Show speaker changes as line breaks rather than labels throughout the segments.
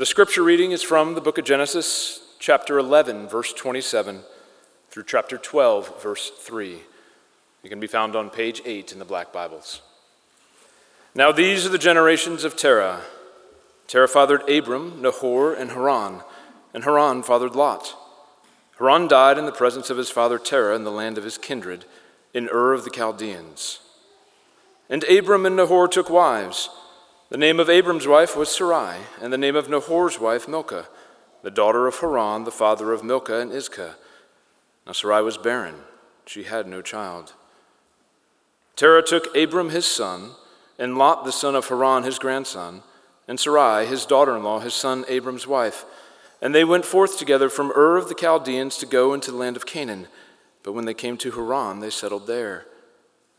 The scripture reading is from the book of Genesis, chapter 11, verse 27, through chapter 12, verse 3. It can be found on page 8 in the Black Bibles. Now these are the generations of Terah. Terah fathered Abram, Nahor, and Haran, and Haran fathered Lot. Haran died in the presence of his father Terah in the land of his kindred, in Ur of the Chaldeans. And Abram and Nahor took wives. The name of Abram's wife was Sarai, and the name of Nahor's wife Milcah, the daughter of Haran, the father of Milcah and Iscah. Now Sarai was barren, she had no child. Terah took Abram his son, and Lot the son of Haran his grandson, and Sarai his daughter in law, his son Abram's wife. And they went forth together from Ur of the Chaldeans to go into the land of Canaan. But when they came to Haran, they settled there.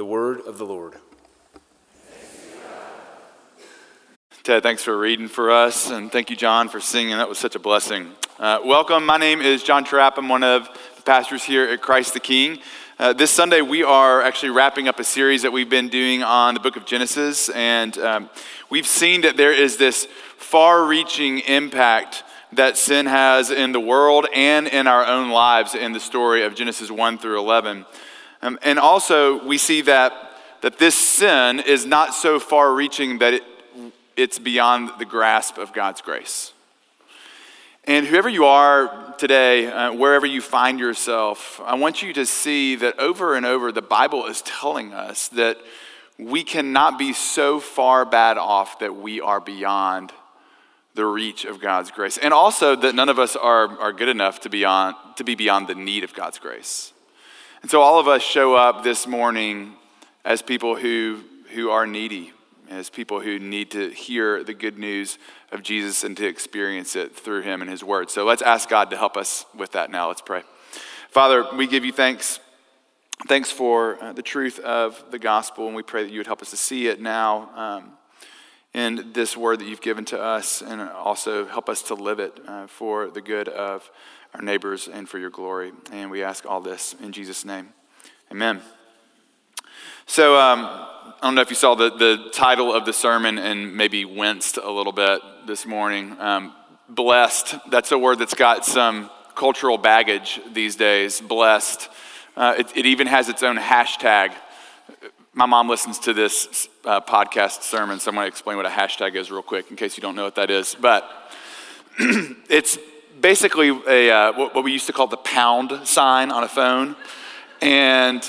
The word of the Lord.
Ted, thanks for reading for us, and thank you, John, for singing. That was such a blessing. Uh, welcome. My name is John Trapp. I'm one of the pastors here at Christ the King. Uh, this Sunday, we are actually wrapping up a series that we've been doing on the book of Genesis, and um, we've seen that there is this far reaching impact that sin has in the world and in our own lives in the story of Genesis 1 through 11. Um, and also, we see that, that this sin is not so far reaching that it, it's beyond the grasp of God's grace. And whoever you are today, uh, wherever you find yourself, I want you to see that over and over the Bible is telling us that we cannot be so far bad off that we are beyond the reach of God's grace. And also that none of us are, are good enough to, beyond, to be beyond the need of God's grace. And so all of us show up this morning as people who, who are needy, as people who need to hear the good news of Jesus and to experience it through him and his word. So let's ask God to help us with that now. Let's pray. Father, we give you thanks. Thanks for uh, the truth of the gospel, and we pray that you would help us to see it now um, in this word that you've given to us, and also help us to live it uh, for the good of our neighbors, and for your glory. And we ask all this in Jesus' name. Amen. So, um, I don't know if you saw the, the title of the sermon and maybe winced a little bit this morning. Um, blessed, that's a word that's got some cultural baggage these days. Blessed. Uh, it, it, even has its own hashtag. My mom listens to this uh, podcast sermon, so I'm going to explain what a hashtag is real quick in case you don't know what that is. But it's basically a, uh, what we used to call the pound sign on a phone. And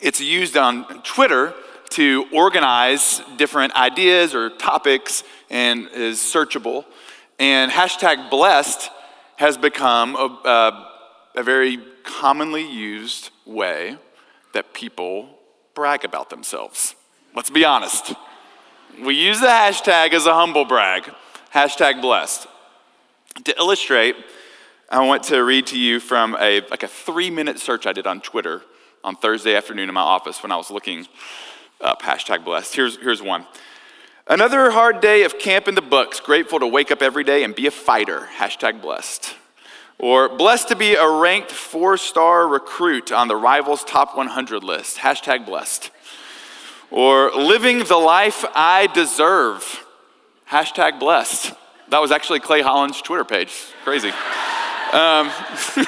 it's used on Twitter to organize different ideas or topics and is searchable. And hashtag blessed has become a, a, a very commonly used way that people brag about themselves. Let's be honest. We use the hashtag as a humble brag. Hashtag blessed. To illustrate, I want to read to you from a like a three minute search I did on Twitter on Thursday afternoon in my office when I was looking up hashtag blessed. Here's, here's one. Another hard day of camp in the books. Grateful to wake up every day and be a fighter. Hashtag blessed. Or blessed to be a ranked four star recruit on the Rivals Top 100 list. Hashtag blessed. Or living the life I deserve. Hashtag blessed. That was actually Clay Holland's Twitter page. Crazy. Um,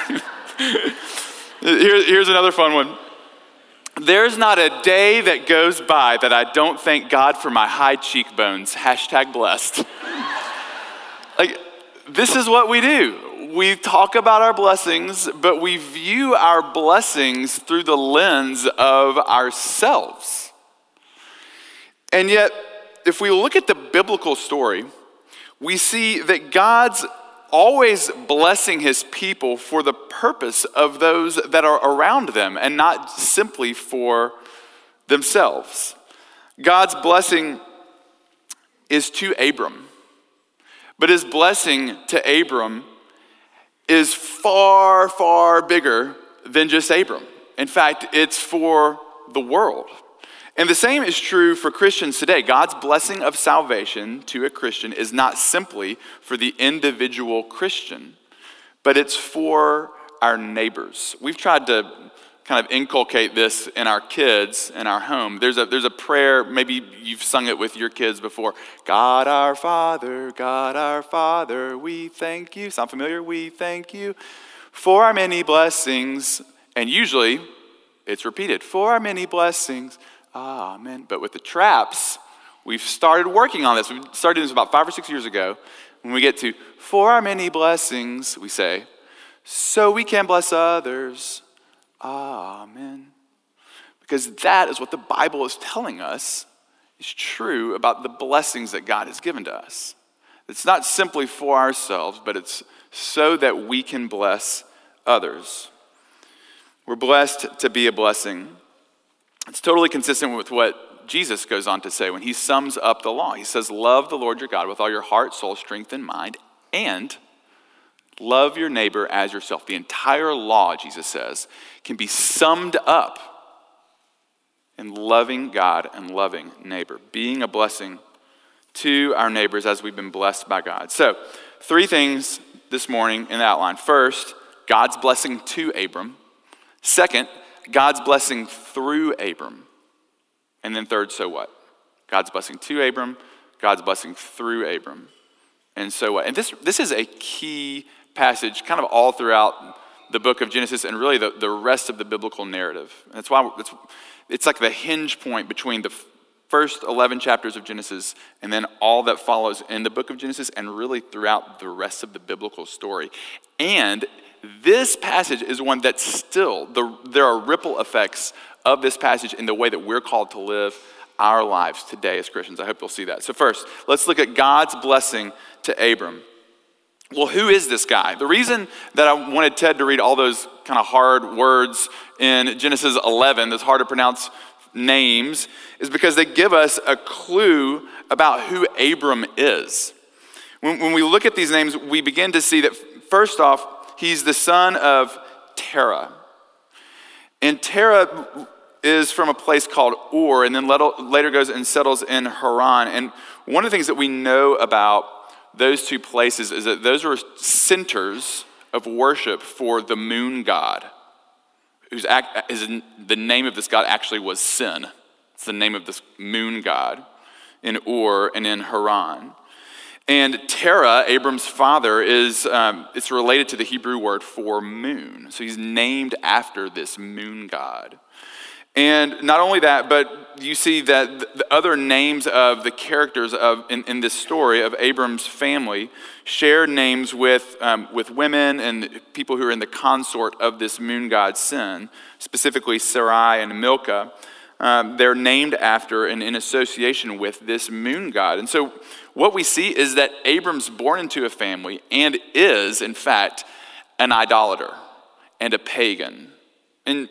here, here's another fun one. There's not a day that goes by that I don't thank God for my high cheekbones. Hashtag blessed. like, this is what we do. We talk about our blessings, but we view our blessings through the lens of ourselves. And yet, if we look at the biblical story, we see that God's always blessing his people for the purpose of those that are around them and not simply for themselves. God's blessing is to Abram, But his blessing to Abram is far, far bigger than just Abram. In fact, it's for the world. And the same is true for Christians today. God's blessing of salvation to a Christian is not simply for the individual Christian, but it's for our neighbors. We've tried to kind of inculcate this in our kids in our home. There's a, there's a prayer, maybe you've sung it with your kids before God our Father, God our Father, we thank you. Sound familiar? We thank you for our many blessings. And usually it's repeated for our many blessings. Ah, Amen. But with the Trapps, we've started working on this. We started this about five or six years ago. When we get to for our many blessings, we say, so we can bless others Amen. Because that is what the Bible is telling us is true about the blessings that God has given to us. It's not simply for ourselves, but it's so that we can bless others. We're blessed to be a blessing. It's totally consistent with what Jesus goes on to say when he sums up the law. He says, Love the Lord your God with all your heart, soul, strength, and mind, and Love your neighbor as yourself. The entire law, Jesus says, can be summed up in loving God and loving neighbor, being a blessing to our neighbors as we've been blessed by God. So, three things this morning in the outline. First, God's blessing to Abram. Second, God's blessing through Abram. And then third, so what? God's blessing to Abram, God's blessing through Abram. And so what? And this, this is a key passage kind of all throughout the book of Genesis and really the, the rest of the biblical narrative. And that's why it's, it's like the hinge point between the first 11 chapters of Genesis and then all that follows in the book of Genesis and really throughout the rest of the biblical story. And this passage is one that still, the, there are ripple effects of this passage in the way that we're called to live our lives today as Christians. I hope you'll see that. So, first, let's look at God's blessing to Abram. Well, who is this guy? The reason that I wanted Ted to read all those kind of hard words in Genesis 11, those hard to pronounce names, is because they give us a clue about who Abram is. When, when we look at these names, we begin to see that first off, he's the son of Terah. And Terah is from a place called Ur, and then later goes and settles in Haran. And one of the things that we know about those two places is that those were centers of worship for the moon god, whose act, is, the name of this god actually was Sin. It's the name of this moon god in Ur and in Haran. And Terah, Abram's father, is um, it's related to the Hebrew word for moon. So he's named after this moon god. And not only that, but you see that the other names of the characters of, in, in this story of Abram's family share names with, um, with women and people who are in the consort of this moon god Sin, specifically Sarai and Milcah. Um, they're named after and in association with this moon god. And so what we see is that Abram's born into a family and is, in fact, an idolater and a pagan. And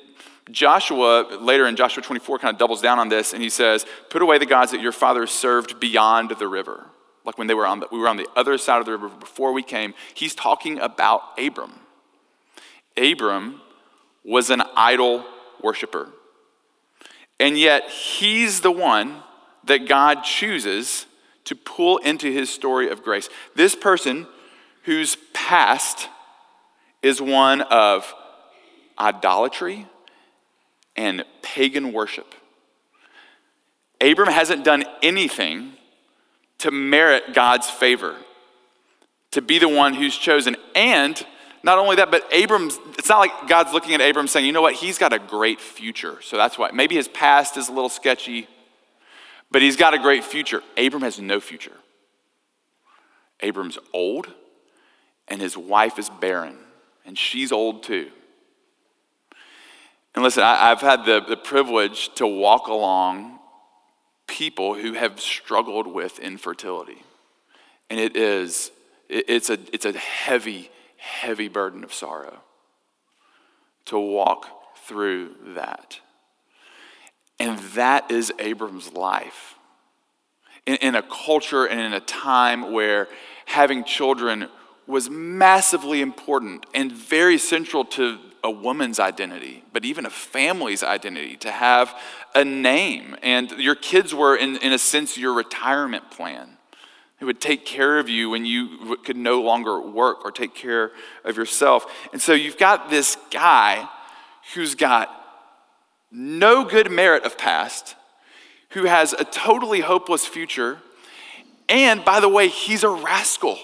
Joshua, later in Joshua 24, kind of doubles down on this and he says, Put away the gods that your fathers served beyond the river. Like when they were on the, we were on the other side of the river before we came. He's talking about Abram. Abram was an idol worshiper. And yet, he's the one that God chooses to pull into his story of grace. This person whose past is one of idolatry and pagan worship. Abram hasn't done anything to merit God's favor, to be the one who's chosen. And not only that, but Abram's, it's not like God's looking at Abram saying, you know what, he's got a great future. So that's why. Maybe his past is a little sketchy, but he's got a great future. Abram has no future. Abram's old, and his wife is barren, and she's old too. And listen, I, have had the, the privilege to walk along people who have struggled with infertility. And it is, it, it's, a, it's a heavy, heavy burden of sorrow to walk through that. And that is Abram's life. In, in a culture and in a time where having children was massively important and very central to a woman's identity, but even a family's identity, to have a name. And your kids were, in, in a sense, your retirement plan. It would take care of you when you could no longer work or take care of yourself. And so you've got this guy who's got no good merit of past, who has a totally hopeless future. And by the way, he's a rascal.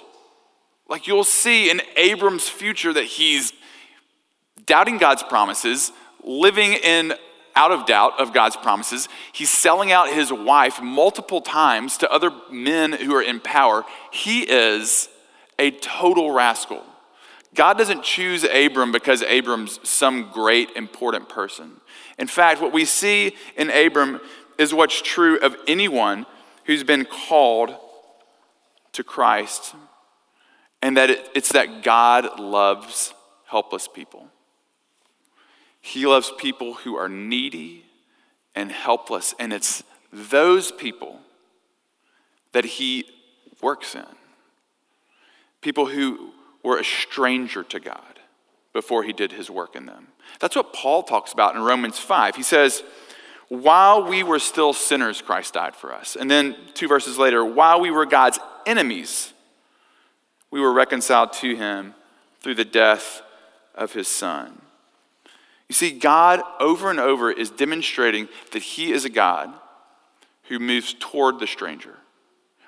Like you'll see in Abram's future that he's doubting God's promises, living in out of doubt of God's promises. He's selling out his wife multiple times to other men who are in power. He is a total rascal. God doesn't choose Abram because Abram's some great important person. In fact, what we see in Abram is what's true of anyone who's been called to Christ, and that it, it's that God loves helpless people. He loves people who are needy and helpless, and it's those people that He works in. People who were a stranger to God before He did His work in them. That's what Paul talks about in Romans 5. He says, while we were still sinners, Christ died for us. And then two verses later, while we were God's enemies, we were reconciled to him through the death of his son. You see, God over and over is demonstrating that He is a God who moves toward the stranger.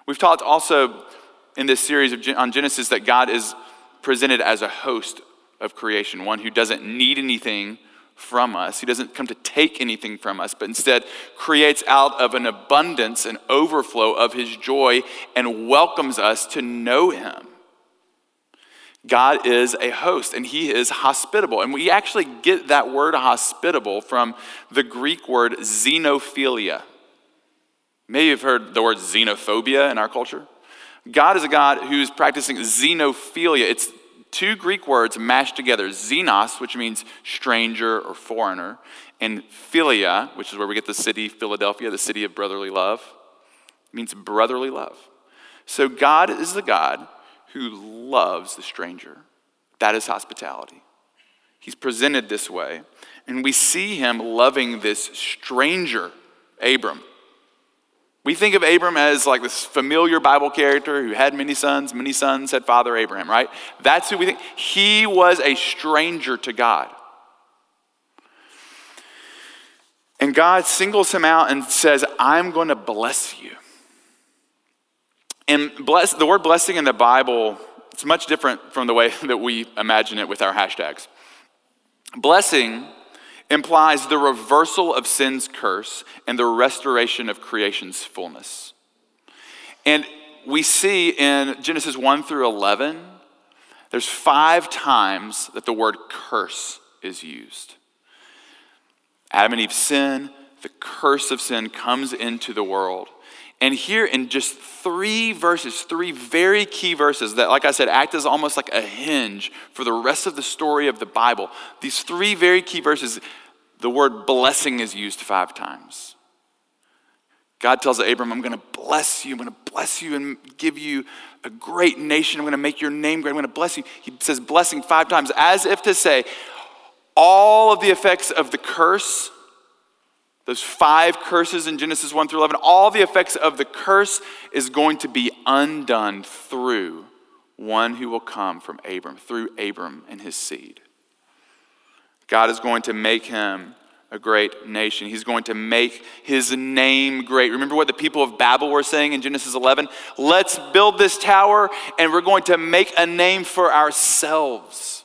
We've talked also in this series of, on Genesis that God is presented as a host of creation, one who doesn't need anything from us. He doesn't come to take anything from us, but instead creates out of an abundance and overflow of His joy and welcomes us to know Him. God is a host and he is hospitable. And we actually get that word hospitable from the Greek word xenophilia. Maybe you've heard the word xenophobia in our culture. God is a God who's practicing xenophilia. It's two Greek words mashed together xenos, which means stranger or foreigner, and philia, which is where we get the city Philadelphia, the city of brotherly love. It means brotherly love. So God is the God who loves the stranger. That is hospitality. He's presented this way. And we see him loving this stranger, Abram. We think of Abram as like this familiar Bible character who had many sons, many sons had father Abraham, right? That's who we think. He was a stranger to God. And God singles him out and says, I'm going to bless you. And bless, the word blessing in the Bible, it's much different from the way that we imagine it with our hashtags. Blessing implies the reversal of sin's curse and the restoration of creation's fullness. And we see in Genesis 1 through 11, there's five times that the word curse is used. Adam and Eve sin, the curse of sin comes into the world. And here in just three verses, three very key verses that, like I said, act as almost like a hinge for the rest of the story of the Bible, these three very key verses, the word blessing is used five times. God tells Abram, I'm going to bless you. I'm going to bless you and give you a great nation. I'm going to make your name great. I'm going to bless you. He says blessing five times, as if to say, all of the effects of the curse those five curses in Genesis 1 through 11, all the effects of the curse is going to be undone through one who will come from Abram, through Abram and his seed. God is going to make him a great nation. He's going to make his name great. Remember what the people of Babel were saying in Genesis 11? Let's build this tower and we're going to make a name for ourselves.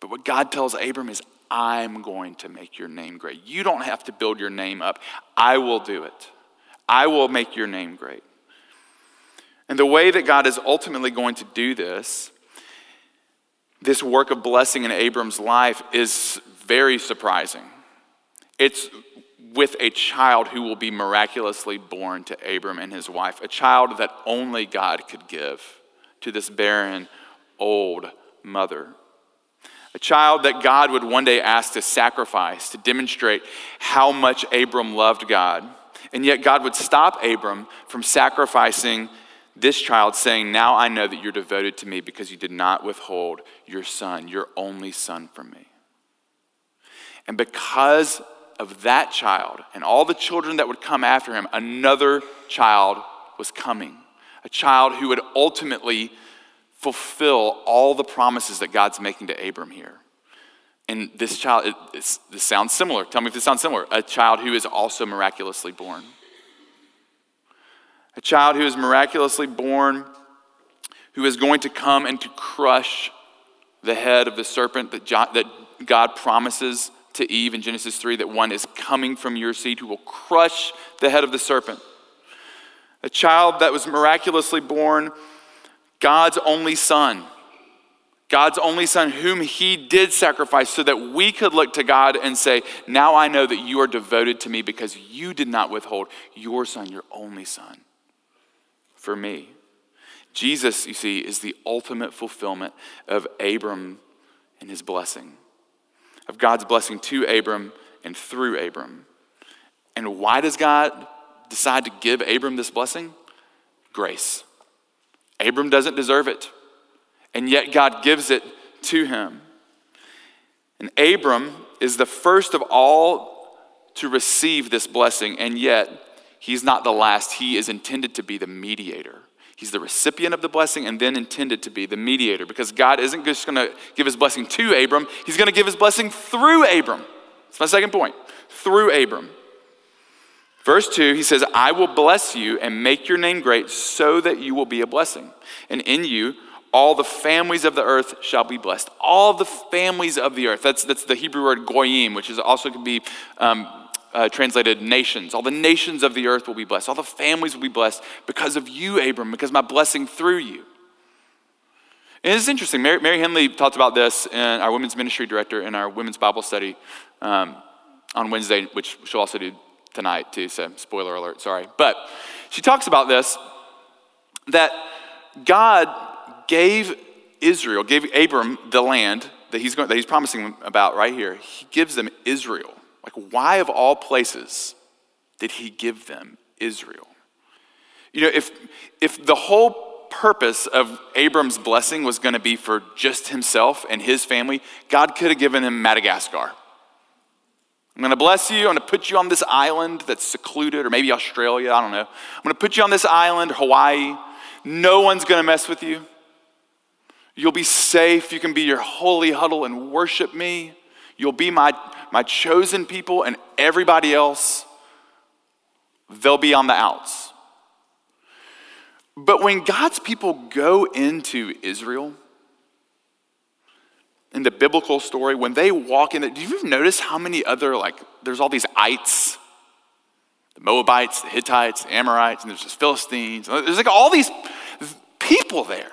But what God tells Abram is, I'm going to make your name great. You don't have to build your name up. I will do it. I will make your name great. And the way that God is ultimately going to do this, this work of blessing in Abram's life, is very surprising. It's with a child who will be miraculously born to Abram and his wife, a child that only God could give to this barren, old mother a child that God would one day ask to sacrifice to demonstrate how much Abram loved God. And yet, God would stop Abram from sacrificing this child, saying, Now I know that you're devoted to me because you did not withhold your son, your only son, from me. And because of that child and all the children that would come after him, another child was coming. A child who would ultimately fulfill all the promises that God's making to Abram here. And this child, it, this sounds similar. Tell me if this sounds similar. A child who is also miraculously born. A child who is miraculously born, who is going to come and to crush the head of the serpent that, that God promises to Eve in Genesis 3 that one is coming from your seed who will crush the head of the serpent. A child that was miraculously born, God's only son. God's only son, whom he did sacrifice so that we could look to God and say, Now I know that you are devoted to me because you did not withhold your son, your only son, for me. Jesus, you see, is the ultimate fulfillment of Abram and his blessing of God's blessing to Abram and through Abram. And why does God decide to give Abram this blessing? Grace. Abram doesn't deserve it, and yet God gives it to him. And Abram is the first of all to receive this blessing, and yet he's not the last. He is intended to be the mediator. He's the recipient of the blessing and then intended to be the mediator because God isn't just going to give his blessing to Abram, he's going to give his blessing through Abram. That's my second point. Through Abram. Verse 2, he says, I will bless you and make your name great so that you will be a blessing. And in you, all the families of the earth shall be blessed. All the families of the earth. That's, that's the Hebrew word goyim, which is also can be um, uh, translated nations. All the nations of the earth will be blessed. All the families will be blessed because of you, Abram, because my blessing through you. And it's interesting. Mary, Mary Henley talked about this, and our women's ministry director in our women's Bible study um, on Wednesday, which she'll also do tonight, too. So, spoiler alert, sorry. But she talks about this that God gave Israel, gave Abram the land that he's, going, that he's promising about right here. He gives them Israel. Like, why of all places did he give them Israel? You know, if, if the whole purpose of Abram's blessing was going to be for just himself and his family, God could have given him Madagascar. I'm going to bless you. I'm going to put you on this island that's secluded, or maybe Australia. I don't know. I'm going to put you on this island, Hawaii. No one's going to mess with you. You'll be safe. You can be your holy huddle and worship me. You'll be my, my chosen people, and everybody else, they'll be on the outs. But when God's people go into Israel, in the biblical story, when they walk in, do you notice how many other, like, there's all these ites, the Moabites, the Hittites, the Amorites, and there's just Philistines. There's like all these people there.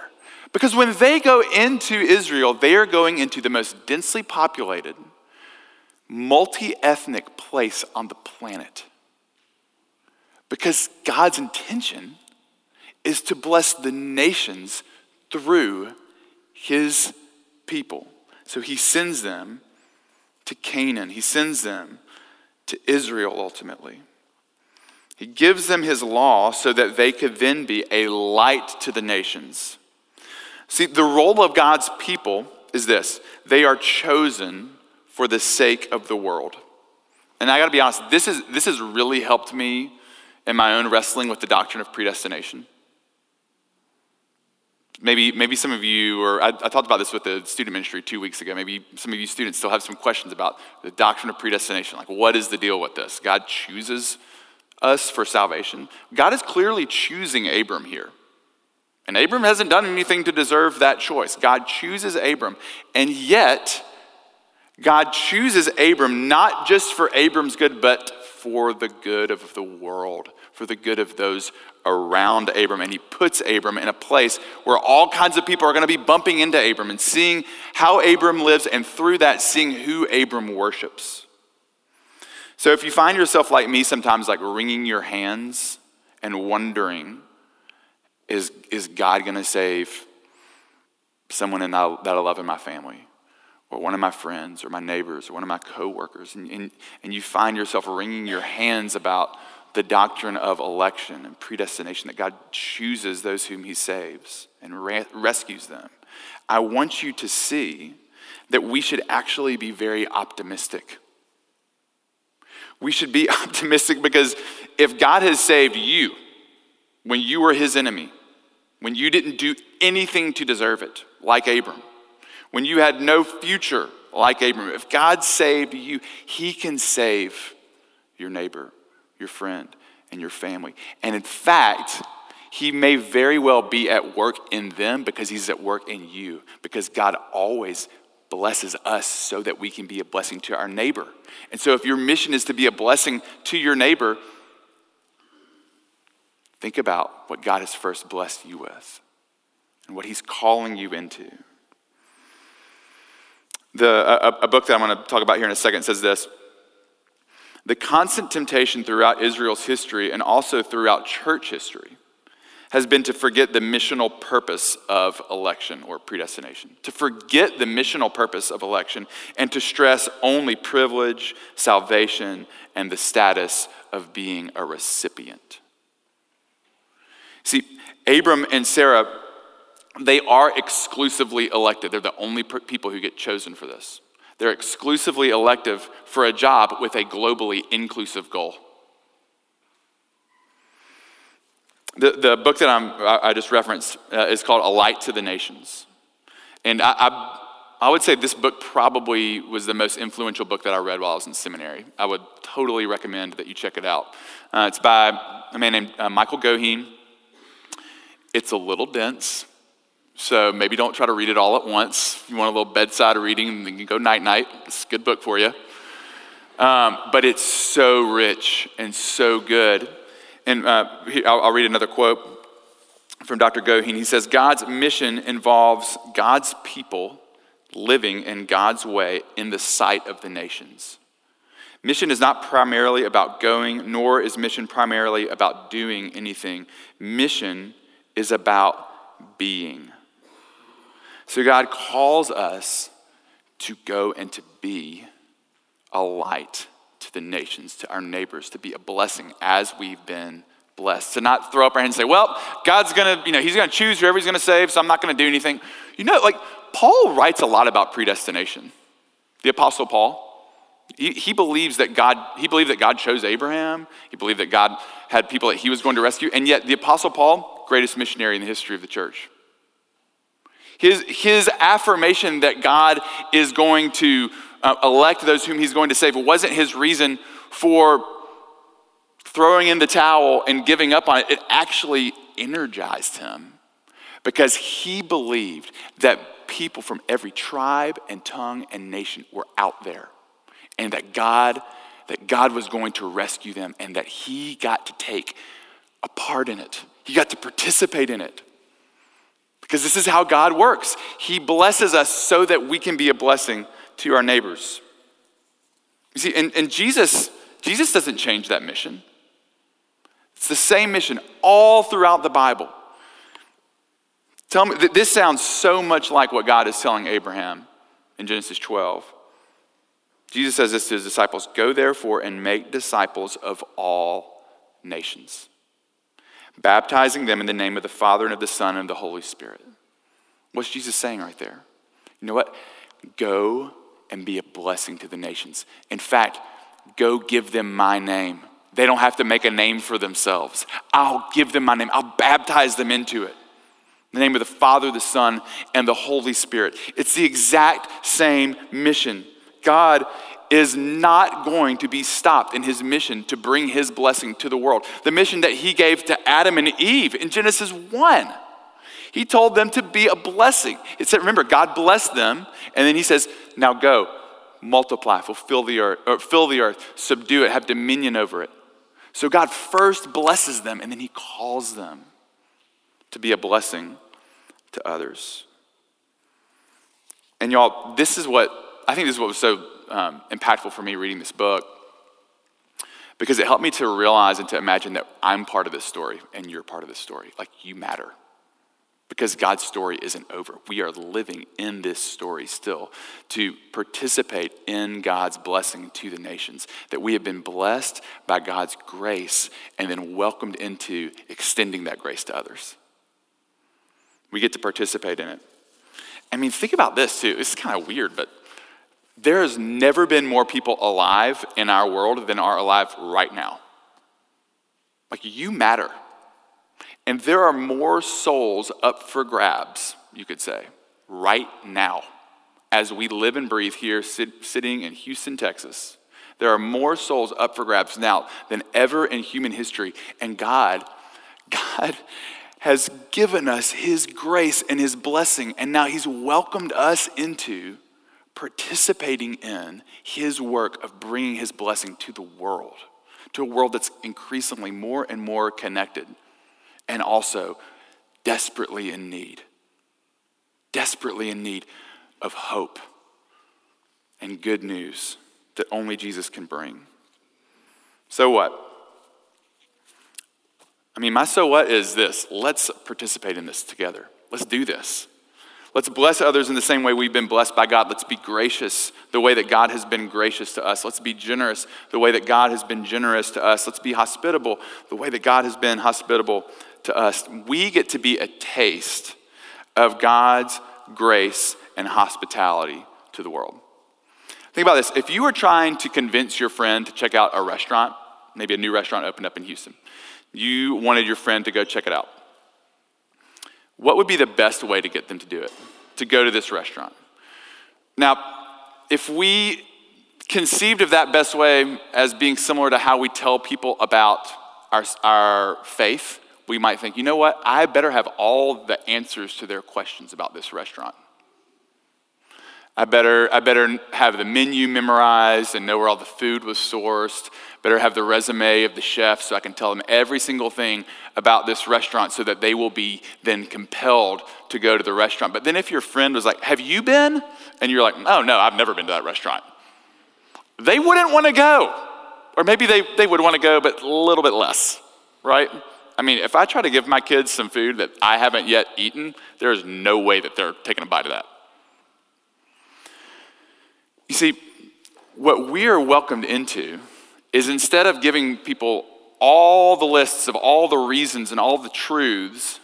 Because when they go into Israel, they are going into the most densely populated, multi ethnic place on the planet. Because God's intention is to bless the nations through his people. So he sends them to Canaan, he sends them to Israel ultimately. He gives them his law so that they could then be a light to the nations. See, the role of God's people is this they are chosen for the sake of the world. And I gotta be honest, this, is, this has really helped me in my own wrestling with the doctrine of predestination. Maybe, maybe some of you, or I, I, talked about this with the student ministry two weeks ago. Maybe some of you students still have some questions about the doctrine of predestination. Like, what is the deal with this? God chooses us for salvation. God is clearly choosing Abram here. And Abram hasn't done anything to deserve that choice. God chooses Abram. And yet, God chooses Abram not just for Abram's good, but for the good of the world, for the good of those around Abram. And he puts Abram in a place where all kinds of people are going to be bumping into Abram and seeing how Abram lives, and through that, seeing who Abram worships. So if you find yourself like me sometimes, like wringing your hands and wondering, is, is God going to save someone in that, that I love in my family? Or one of my friends or my neighbors or one of my coworkers, and, and, and you find yourself wringing your hands about the doctrine of election and predestination, that God chooses those whom he saves and re- rescues them, I want you to see that we should actually be very optimistic. We should be optimistic because if God has saved you when you were his enemy, when you didn't do anything to deserve it, like Abram, when you had no future, like Abram, if God saved you, he can save your neighbor, your friend, and your family. And in fact, he may very well be at work in them because he's at work in you, because God always blesses us so that we can be a blessing to our neighbor. And so, if your mission is to be a blessing to your neighbor, think about what God has first blessed you with and what he's calling you into. The, a, a book that I'm going to talk about here in a second says this The constant temptation throughout Israel's history and also throughout church history has been to forget the missional purpose of election or predestination, to forget the missional purpose of election, and to stress only privilege, salvation, and the status of being a recipient. See, Abram and Sarah they are exclusively elected. They're the only people who get chosen for this. They're exclusively elective for a job with a globally inclusive goal. The, the book that I'm, I just referenced uh, is called A Light to the Nations. And I, I, I, would say this book probably was the most influential book that I read while I was in seminary. I would totally recommend that you check it out. Uh, it's by a man named uh, Michael Goheen. It's a little dense, so maybe don't try to read it all at once. If you want a little bedside reading, then you can go night night. It's a good book for you. Um, but it's so rich and so good. And uh, I'll, I'll read another quote from Dr. Goheen. He says, God's mission involves God's people living in God's way in the sight of the nations. Mission is not primarily about going, nor is mission primarily about doing anything. Mission is about being. So God calls us to go and to be a light to the nations, to our neighbors, to be a blessing as we've been blessed. To not throw up our hands and say, well, God's gonna, you know, He's gonna choose whoever He's gonna save, so I'm not gonna do anything. You know, like Paul writes a lot about predestination. The Apostle Paul. He, he believes that God, he believed that God chose Abraham. He believed that God had people that he was going to rescue. And yet, the Apostle Paul, greatest missionary in the history of the church. His, his affirmation that God is going to uh, elect those whom he's going to save wasn't his reason for throwing in the towel and giving up on it. It actually energized him because he believed that people from every tribe and tongue and nation were out there and that God that God was going to rescue them and that he got to take a part in it. He got to participate in it. Because this is how God works. He blesses us so that we can be a blessing to our neighbors. You see, and, and Jesus, Jesus doesn't change that mission. It's the same mission all throughout the Bible. Tell me, this sounds so much like what God is telling Abraham in Genesis 12. Jesus says this to his disciples Go therefore and make disciples of all nations baptizing them in the name of the Father and of the Son and of the Holy Spirit. What's Jesus saying right there? You know what? Go and be a blessing to the nations. In fact, go give them my name. They don't have to make a name for themselves. I'll give them my name, I'll baptize them into it. In the name of the Father, the Son, and the Holy Spirit. It's the exact same mission. God is not going to be stopped in his mission to bring his blessing to the world. The mission that he gave to Adam and Eve in Genesis 1. He told them to be a blessing. It said, remember, God blessed them, and then he says, now go, multiply, fulfill the earth, or fill the earth, subdue it, have dominion over it. So God first blesses them, and then he calls them to be a blessing to others. And y'all, this is what I think this is what was so um, impactful for me reading this book because it helped me to realize and to imagine that I'm part of this story and you're part of this story. Like you matter. because God's story isn't over. We are living in this story still to participate in God's blessing to the nations. That we have been blessed by God's grace and then welcomed into extending that grace to others. We get to participate in it. I mean, think about this too. It's kind of weird, but there has never been more people alive in our world than are alive right now. Like, you matter. And there are more souls up for grabs, you could say, right now, as we live and breathe here, sit, sitting in Houston, Texas. There are more souls up for grabs now than ever in human history. And God, God has given us His grace and His blessing, and now He's welcomed us into participating in His work of bringing His blessing to the world, to a world that's increasingly more and more connected and also desperately in need. Desperately in need of hope and good news that only Jesus can bring. So what? I mean, my so what is this let's participate in this together. Let's do this. Let's bless others in the same way we've been blessed by God. Let's be gracious the way that God has been gracious to us. Let's be generous the way that God has been generous to us. Let's be hospitable the way that God has been hospitable to us. We get to be a taste of God's grace and hospitality to the world. Think about this. If you were trying to convince your friend to check out a restaurant, maybe a new restaurant opened up in Houston, you wanted your friend to go check it out. What would be the best way to get them to do it? To go to this restaurant. Now, if we conceived of that best way as being similar to how we tell people about our, our faith, we might think, you know what? I better have all the answers to their questions about this restaurant. I better, I better have the menu memorized and know where all the food was sourced. Better have the resume of the chef so I can tell them every single thing about this restaurant so that they will be then compelled to go to the restaurant. But then if your friend was like, Have you been? And you're like, Oh, no, I've never been to that restaurant. They wouldn't want to go. Or maybe they, they would want to go, but a little bit less, right? I mean, if I try to give my kids some food that I haven't yet eaten, there is no way that they're taking a bite of that. You see, what we are welcomed into is instead of giving people all the lists of all the reasons and all the truths,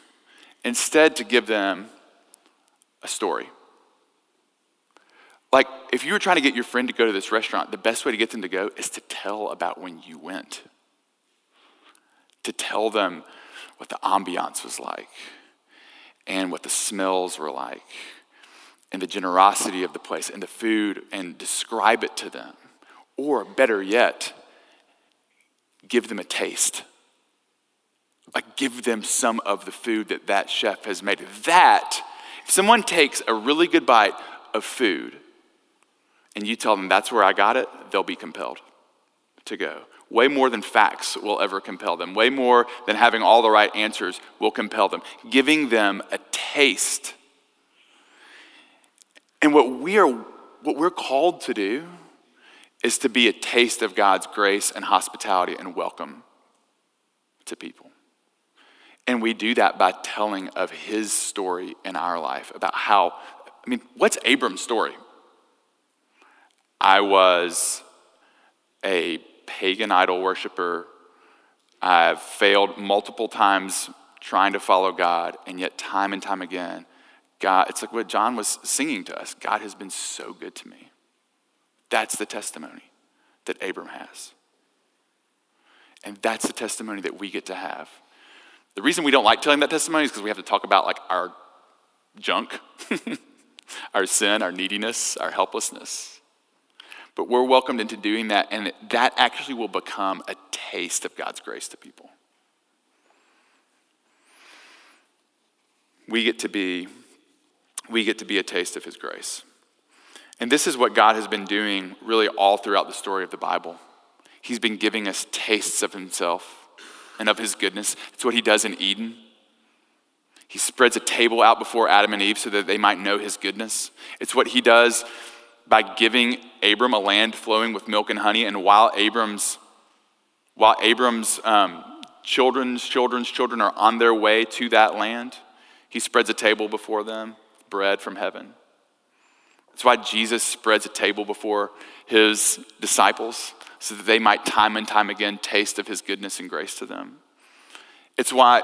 instead to give them a story. Like, if you were trying to get your friend to go to this restaurant, the best way to get them to go is to tell about when you went, to tell them what the ambiance was like and what the smells were like and the generosity of the place and the food and describe it to them. Or better yet, give them a taste. Like give them some of the food that that chef has made. That, if someone takes a really good bite of food and you tell them that's where I got it, they'll be compelled to go. Way more than facts will ever compel them. Way more than having all the right answers will compel them. Giving them a taste and what we are what we're called to do is to be a taste of God's grace and hospitality and welcome to people. And we do that by telling of his story in our life about how I mean, what's Abram's story? I was a pagan idol worshiper. I've failed multiple times trying to follow God, and yet, time and time again, God, it's like what John was singing to us God has been so good to me. That's the testimony that Abram has. And that's the testimony that we get to have. The reason we don't like telling that testimony is because we have to talk about like our junk, our sin, our neediness, our helplessness. But we're welcomed into doing that, and that actually will become a taste of God's grace to people. We get to be we get to be a taste of His grace. And this is what God has been doing really all throughout the story of the Bible. He's been giving us tastes of Himself and of His goodness. It's what He does in Eden. He spreads a table out before Adam and Eve so that they might know His goodness. It's what He does by giving Abram a land flowing with milk and honey. And while Abram's, while Abram's um, children's children's children are on their way to that land, He spreads a table before them, bread from heaven. That's why Jesus spreads a table before his disciples so that they might time and time again taste of his goodness and grace to them. It's why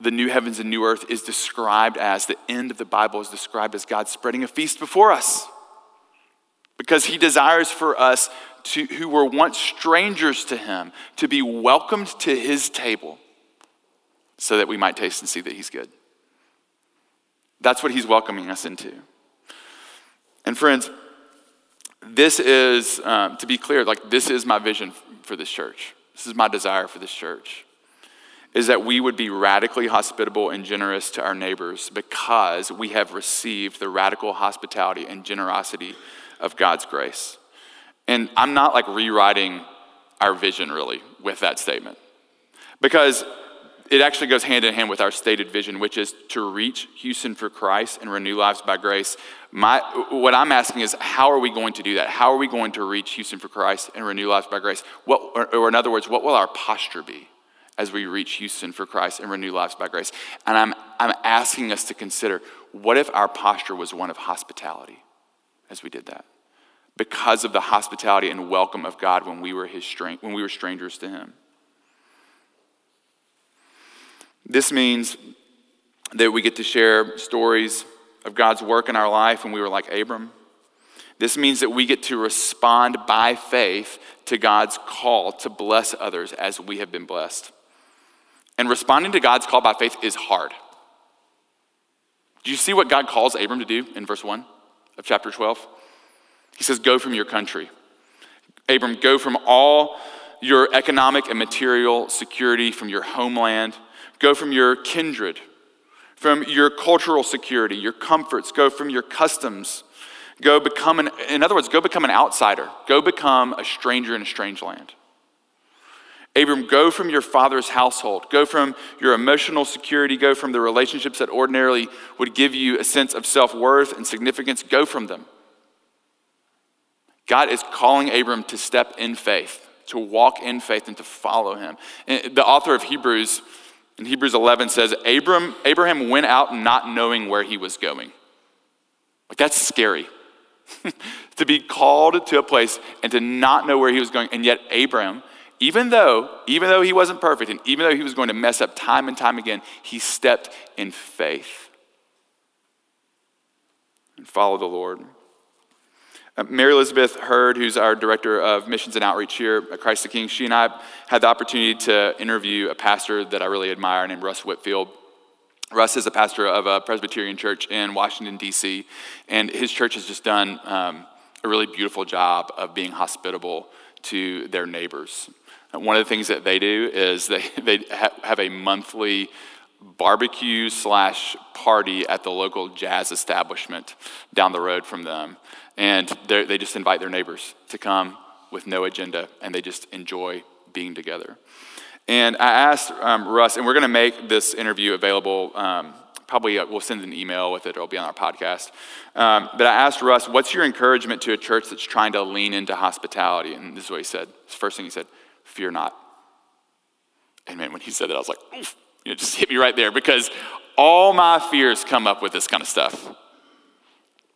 the new heavens and new earth is described as the end of the Bible is described as God spreading a feast before us. Because he desires for us to, who were once strangers to him to be welcomed to his table so that we might taste and see that he's good. That's what he's welcoming us into. And friends, this is, um, to be clear, like this is my vision for this church. This is my desire for this church. Is that we would be radically hospitable and generous to our neighbors because we have received the radical hospitality and generosity of God's grace. And I'm not like rewriting our vision really with that statement because it actually goes hand in hand with our stated vision, which is to reach Houston for Christ and renew lives by grace. My, what I'm asking is, how are we going to do that? How are we going to reach Houston for Christ and renew lives by grace? What, or, or in other words, what will our posture be as we reach Houston for Christ and renew lives by grace? And I'm, I'm asking us to consider what if our posture was one of hospitality as we did that? Because of the hospitality and welcome of God when we were, his, when we were strangers to Him. This means that we get to share stories of God's work in our life when we were like Abram. This means that we get to respond by faith to God's call to bless others as we have been blessed. And responding to God's call by faith is hard. Do you see what God calls Abram to do in verse 1 of chapter 12? He says, Go from your country. Abram, go from all your economic and material security, from your homeland Go from your kindred, from your cultural security, your comforts. Go from your customs. Go become an, in other words, go become an outsider. Go become a stranger in a strange land. Abram, go from your father's household. Go from your emotional security. Go from the relationships that ordinarily would give you a sense of self worth and significance. Go from them. God is calling Abram to step in faith, to walk in faith, and to follow him. And the author of Hebrews in Hebrews 11 says, Abram, Abraham went out not knowing where he was going. Like, that's scary. to be called to a place and to not know where he was going. And yet, Abraham, even though, even though he wasn't perfect, and even though he was going to mess up time and time again, he stepped in faith and followed the Lord. Uh, Mary Elizabeth Hurd, who's our director of missions and outreach here at Christ the King, she and I had the opportunity to interview a pastor that I really admire named Russ Whitfield. Russ is a pastor of a Presbyterian church in Washington, D.C., and his church has just done um, a really beautiful job of being hospitable to their neighbors. And one of the things that they do is they, they have a monthly barbecue slash party at the local jazz establishment down the road from them. And they just invite their neighbors to come with no agenda, and they just enjoy being together. And I asked um, Russ, and we're going to make this interview available. Um, probably uh, we'll send an email with it, or it'll be on our podcast. Um, but I asked Russ, what's your encouragement to a church that's trying to lean into hospitality? And this is what he said. First thing he said, fear not. And man, when he said that, I was like, Oof. You know, just hit me right there because all my fears come up with this kind of stuff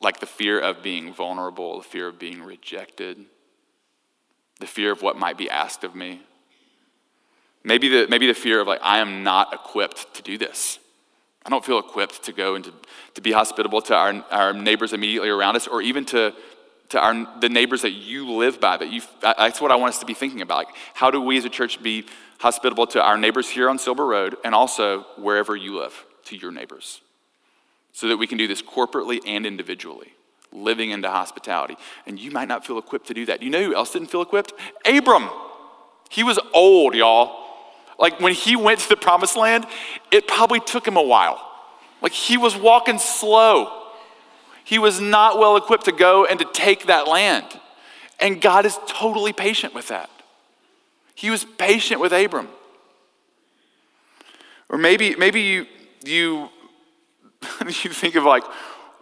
like the fear of being vulnerable, the fear of being rejected, the fear of what might be asked of me. Maybe the, maybe the fear of like, I am not equipped to do this. I don't feel equipped to go and to, to be hospitable to our, our neighbors immediately around us or even to, to our, the neighbors that you live by. That you, that's what I want us to be thinking about. Like, how do we as a church be hospitable to our neighbors here on Silver Road and also wherever you live, to your neighbors? so that we can do this corporately and individually, living into hospitality. And you might not feel equipped to do that. You know who else didn't feel equipped? Abram. He was old, y'all. Like when he went to the promised land, it probably took him a while. Like he was walking slow. He was not well equipped to go and to take that land. And God is totally patient with that. He was patient with Abram. Or maybe, maybe you, you you think of like,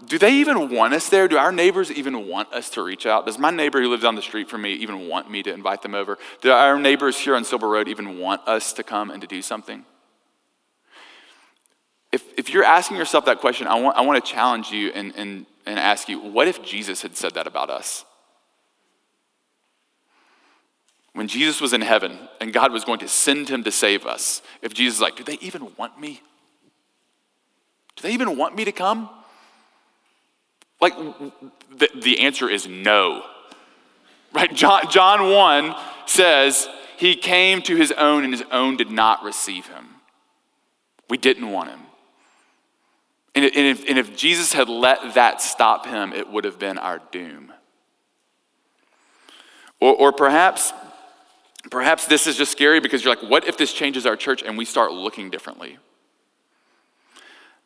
do they even want us there? Do our neighbors even want us to reach out? Does my neighbor who lives down the street from me even want me to invite them over? Do our neighbors here on Silver Road even want us to come and to do something? if, if you're asking yourself that question, I want, I want to challenge you and, and, and ask you what if Jesus had said that about us? When Jesus was in heaven and God was going to send him to save us, if Jesus is like, do they even want me? Do they even want me to come? Like, the, the answer is no. Right? John, John 1 says, He came to His own, and His own did not receive Him. We didn't want Him. And if, and if Jesus had let that stop Him, it would have been our doom. Or, or perhaps, perhaps this is just scary because you're like, what if this changes our church and we start looking differently?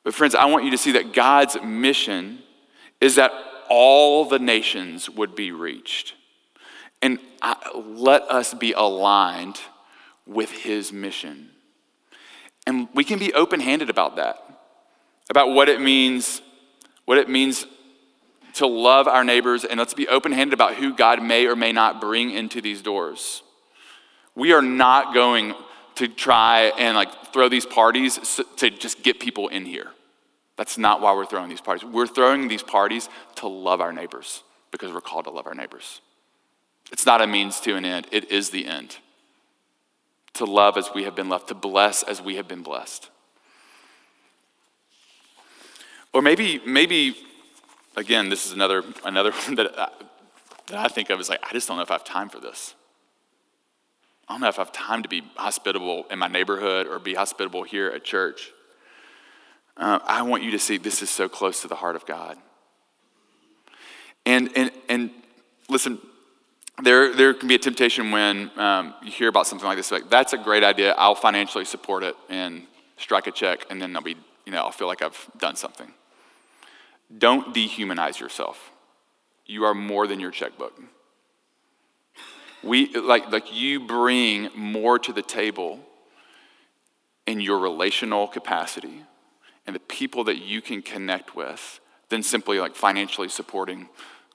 But, friends, I want you to see that God's mission is that all the nations would be reached. And I, let us be aligned with his mission. And we can be open handed about that, about what it means, what it means to love our neighbors, and let's be open handed about who God may or may not bring into these doors. We are not going to try and like throw these parties to just get people in here. That's not why we're throwing these parties. We're throwing these parties to love our neighbors because we're called to love our neighbors. It's not a means to an end, it is the end. To love as we have been loved, to bless as we have been blessed. Or maybe, maybe, again, this is another, another one that I, that I think of is like, I just don't know if I have time for this. I don't know if I have time to be hospitable in my neighborhood or be hospitable here at church. Uh, I want you to see this is so close to the heart of God. And, and, and listen, there, there can be a temptation when um, you hear about something like this, like, that's a great idea. I'll financially support it and strike a check, and then I'll be, you know, I'll feel like I've done something. Don't dehumanize yourself. You are more than your checkbook. We, like, like you bring more to the table in your relational capacity and the people that you can connect with than simply like financially supporting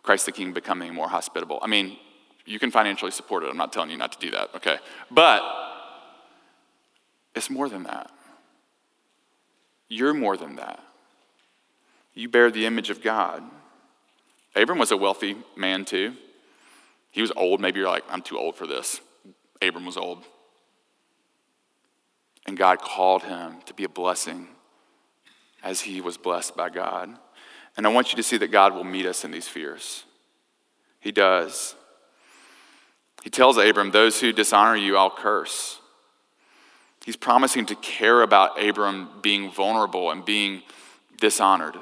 Christ the King becoming more hospitable. I mean, you can financially support it. I'm not telling you not to do that, okay? But it's more than that. You're more than that. You bear the image of God. Abram was a wealthy man too. He was old. Maybe you're like, I'm too old for this. Abram was old. And God called him to be a blessing as he was blessed by God. And I want you to see that God will meet us in these fears. He does. He tells Abram, Those who dishonor you, I'll curse. He's promising to care about Abram being vulnerable and being dishonored.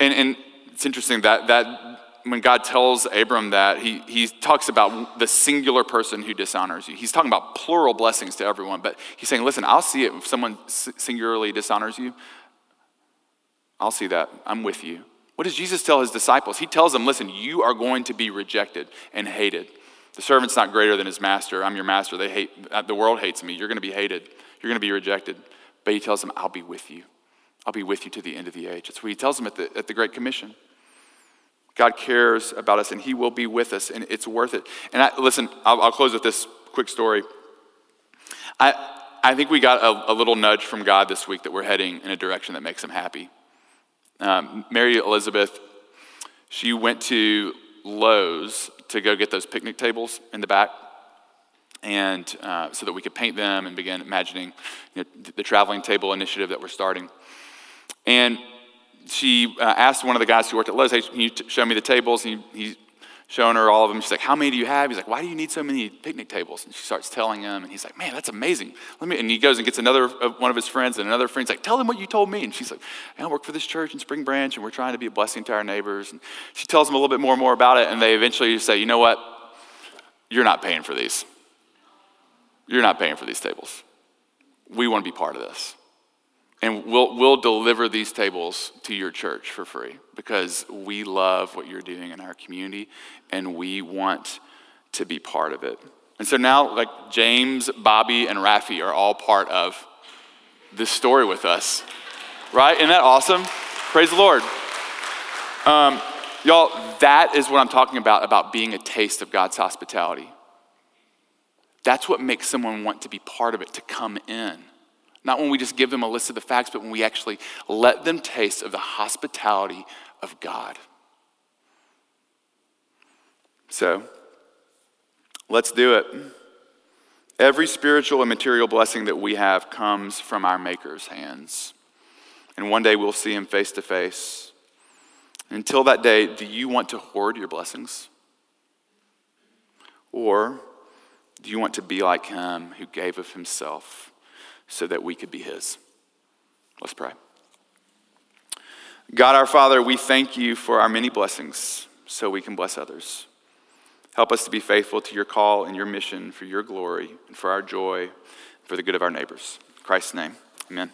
And, and it's interesting that, that when God tells Abram that, he, he talks about the singular person who dishonors you. He's talking about plural blessings to everyone, but he's saying, listen, I'll see it if someone singularly dishonors you. I'll see that. I'm with you. What does Jesus tell his disciples? He tells them, listen, you are going to be rejected and hated. The servant's not greater than his master. I'm your master. They hate, uh, the world hates me. You're going to be hated. You're going to be rejected. But he tells them, I'll be with you. I'll be with you to the end of the age. That's what he tells them at the, at the Great Commission. God cares about us and he will be with us and it's worth it. And I, listen, I'll, I'll close with this quick story. I, I think we got a, a little nudge from God this week that we're heading in a direction that makes him happy. Um, Mary Elizabeth, she went to Lowe's to go get those picnic tables in the back, and uh, so that we could paint them and begin imagining you know, the traveling table initiative that we're starting. And she uh, asked one of the guys who worked at Lowe's, "Hey, can you t- show me the tables?" And he, he showing her all of them. She's like, How many do you have? He's like, Why do you need so many picnic tables? And she starts telling him, and he's like, Man, that's amazing. Let me, and he goes and gets another uh, one of his friends, and another friend's like, Tell them what you told me. And she's like, I work for this church in Spring Branch, and we're trying to be a blessing to our neighbors. And she tells them a little bit more and more about it, and they eventually say, You know what? You're not paying for these. You're not paying for these tables. We want to be part of this. And we'll, we'll deliver these tables to your church for free because we love what you're doing in our community and we want to be part of it. And so now, like James, Bobby, and Rafi are all part of this story with us, right? Isn't that awesome? Praise the Lord. Um, y'all, that is what I'm talking about, about being a taste of God's hospitality. That's what makes someone want to be part of it, to come in Not when we just give them a list of the facts, but when we actually let them taste of the hospitality of God. So, let's do it. Every spiritual and material blessing that we have comes from our Maker's hands. And one day we'll see him face to face. Until that day, do you want to hoard your blessings? Or do you want to be like him who gave of himself so that we could be his? Let's pray. God our Father, we thank you for our many blessings so we can bless others. Help us to be faithful to your call and your mission for your glory and for our joy, and for the good of our neighbors. In Christ's name, amen.